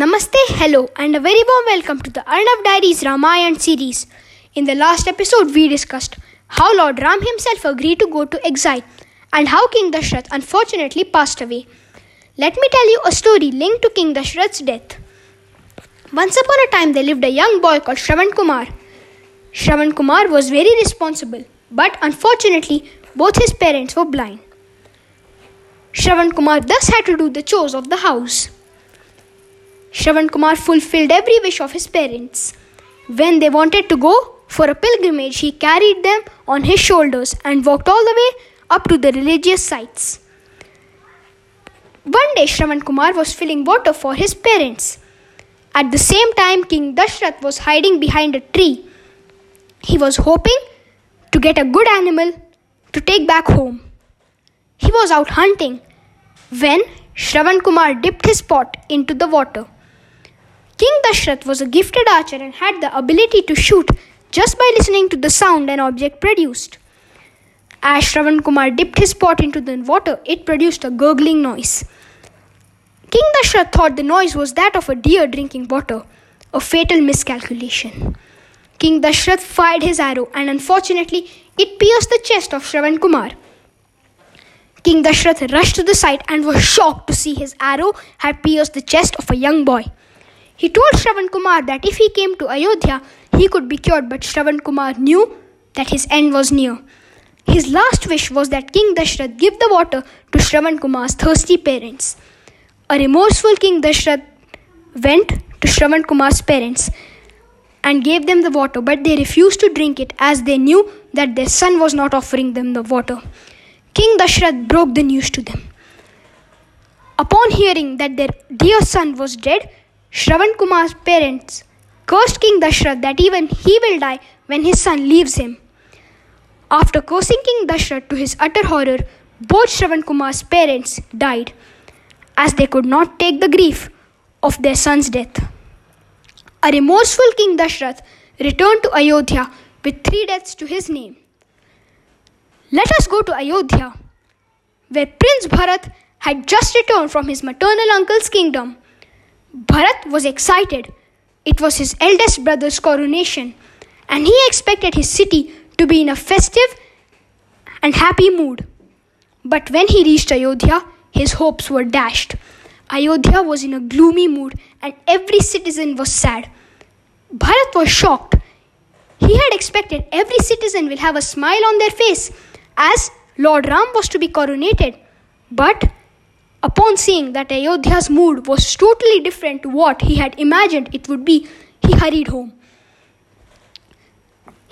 Namaste, hello, and a very warm welcome to the Arnav Diaries Ramayan series. In the last episode, we discussed how Lord Ram himself agreed to go to exile and how King Dashrath unfortunately passed away. Let me tell you a story linked to King Dashrath's death. Once upon a time, there lived a young boy called Shravan Kumar. Shravan Kumar was very responsible, but unfortunately, both his parents were blind. Shravan Kumar thus had to do the chores of the house. Shravan Kumar fulfilled every wish of his parents. When they wanted to go for a pilgrimage, he carried them on his shoulders and walked all the way up to the religious sites. One day, Shravan Kumar was filling water for his parents. At the same time, King Dashrath was hiding behind a tree. He was hoping to get a good animal to take back home. He was out hunting when Shravan Kumar dipped his pot into the water. King Dashrath was a gifted archer and had the ability to shoot just by listening to the sound an object produced. As Shravan Kumar dipped his pot into the water, it produced a gurgling noise. King Dashrath thought the noise was that of a deer drinking water, a fatal miscalculation. King Dashrath fired his arrow and unfortunately it pierced the chest of Shravan Kumar. King Dashrath rushed to the site and was shocked to see his arrow had pierced the chest of a young boy. He told Shravan Kumar that if he came to Ayodhya, he could be cured, but Shravan Kumar knew that his end was near. His last wish was that King Dashrath give the water to Shravan Kumar's thirsty parents. A remorseful King Dashrath went to Shravan Kumar's parents and gave them the water, but they refused to drink it as they knew that their son was not offering them the water. King Dashrath broke the news to them. Upon hearing that their dear son was dead, Shravan Kumar's parents cursed King Dashrath that even he will die when his son leaves him. After cursing King Dashrath to his utter horror, both Shravan Kumar's parents died, as they could not take the grief of their son's death. A remorseful King Dashrath returned to Ayodhya with three deaths to his name. Let us go to Ayodhya, where Prince Bharat had just returned from his maternal uncle's kingdom Bharat was excited. It was his eldest brother's coronation, and he expected his city to be in a festive and happy mood. But when he reached Ayodhya, his hopes were dashed. Ayodhya was in a gloomy mood, and every citizen was sad. Bharat was shocked. He had expected every citizen will have a smile on their face as Lord Ram was to be coronated. But Upon seeing that Ayodhya's mood was totally different to what he had imagined it would be, he hurried home.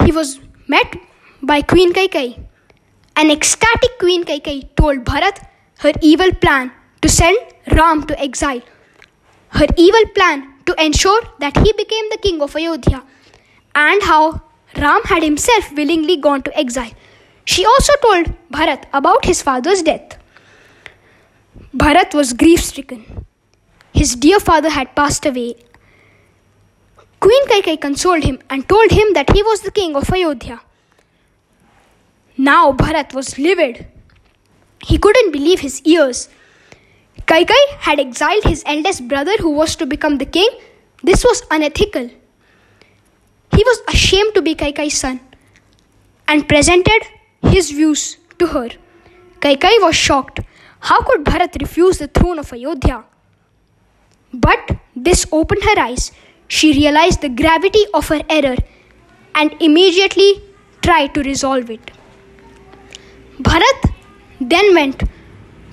He was met by Queen Kaikeyi. An ecstatic Queen Kaikeyi told Bharat her evil plan to send Ram to exile. Her evil plan to ensure that he became the king of Ayodhya and how Ram had himself willingly gone to exile. She also told Bharat about his father's death. Bharat was grief stricken. His dear father had passed away. Queen Kaikeyi consoled him and told him that he was the king of Ayodhya. Now Bharat was livid. He couldn't believe his ears. Kaikeyi had exiled his eldest brother who was to become the king. This was unethical. He was ashamed to be Kaikeyi's son and presented his views to her. Kaikeyi was shocked. How could Bharat refuse the throne of Ayodhya? But this opened her eyes. She realized the gravity of her error and immediately tried to resolve it. Bharat then went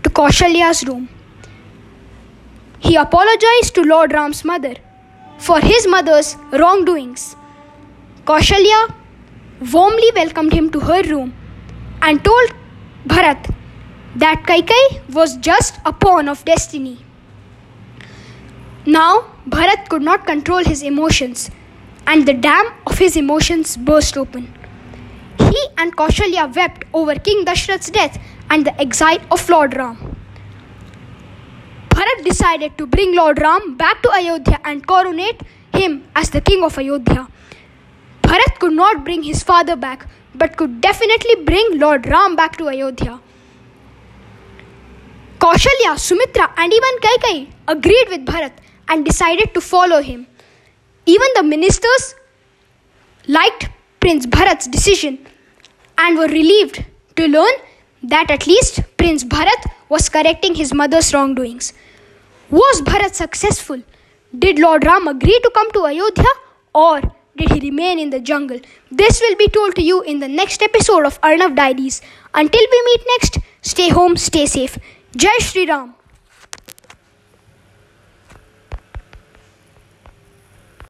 to Kaushalya's room. He apologized to Lord Ram's mother for his mother's wrongdoings. Kaushalya warmly welcomed him to her room and told Bharat that Kaikeyi was just a pawn of destiny. Now Bharat could not control his emotions, and the dam of his emotions burst open. He and Kaushalya wept over King Dashrath's death and the exile of Lord Ram. Bharat decided to bring Lord Ram back to Ayodhya and coronate him as the king of Ayodhya. Bharat could not bring his father back, but could definitely bring Lord Ram back to Ayodhya. Kaushalya, Sumitra, and even Kaikeyi agreed with Bharat and decided to follow him. Even the ministers liked Prince Bharat's decision and were relieved to learn that at least Prince Bharat was correcting his mother's wrongdoings. Was Bharat successful? Did Lord Ram agree to come to Ayodhya or did he remain in the jungle? This will be told to you in the next episode of Arnav Diaries. Until we meet next, stay home, stay safe. Jai Shri Ram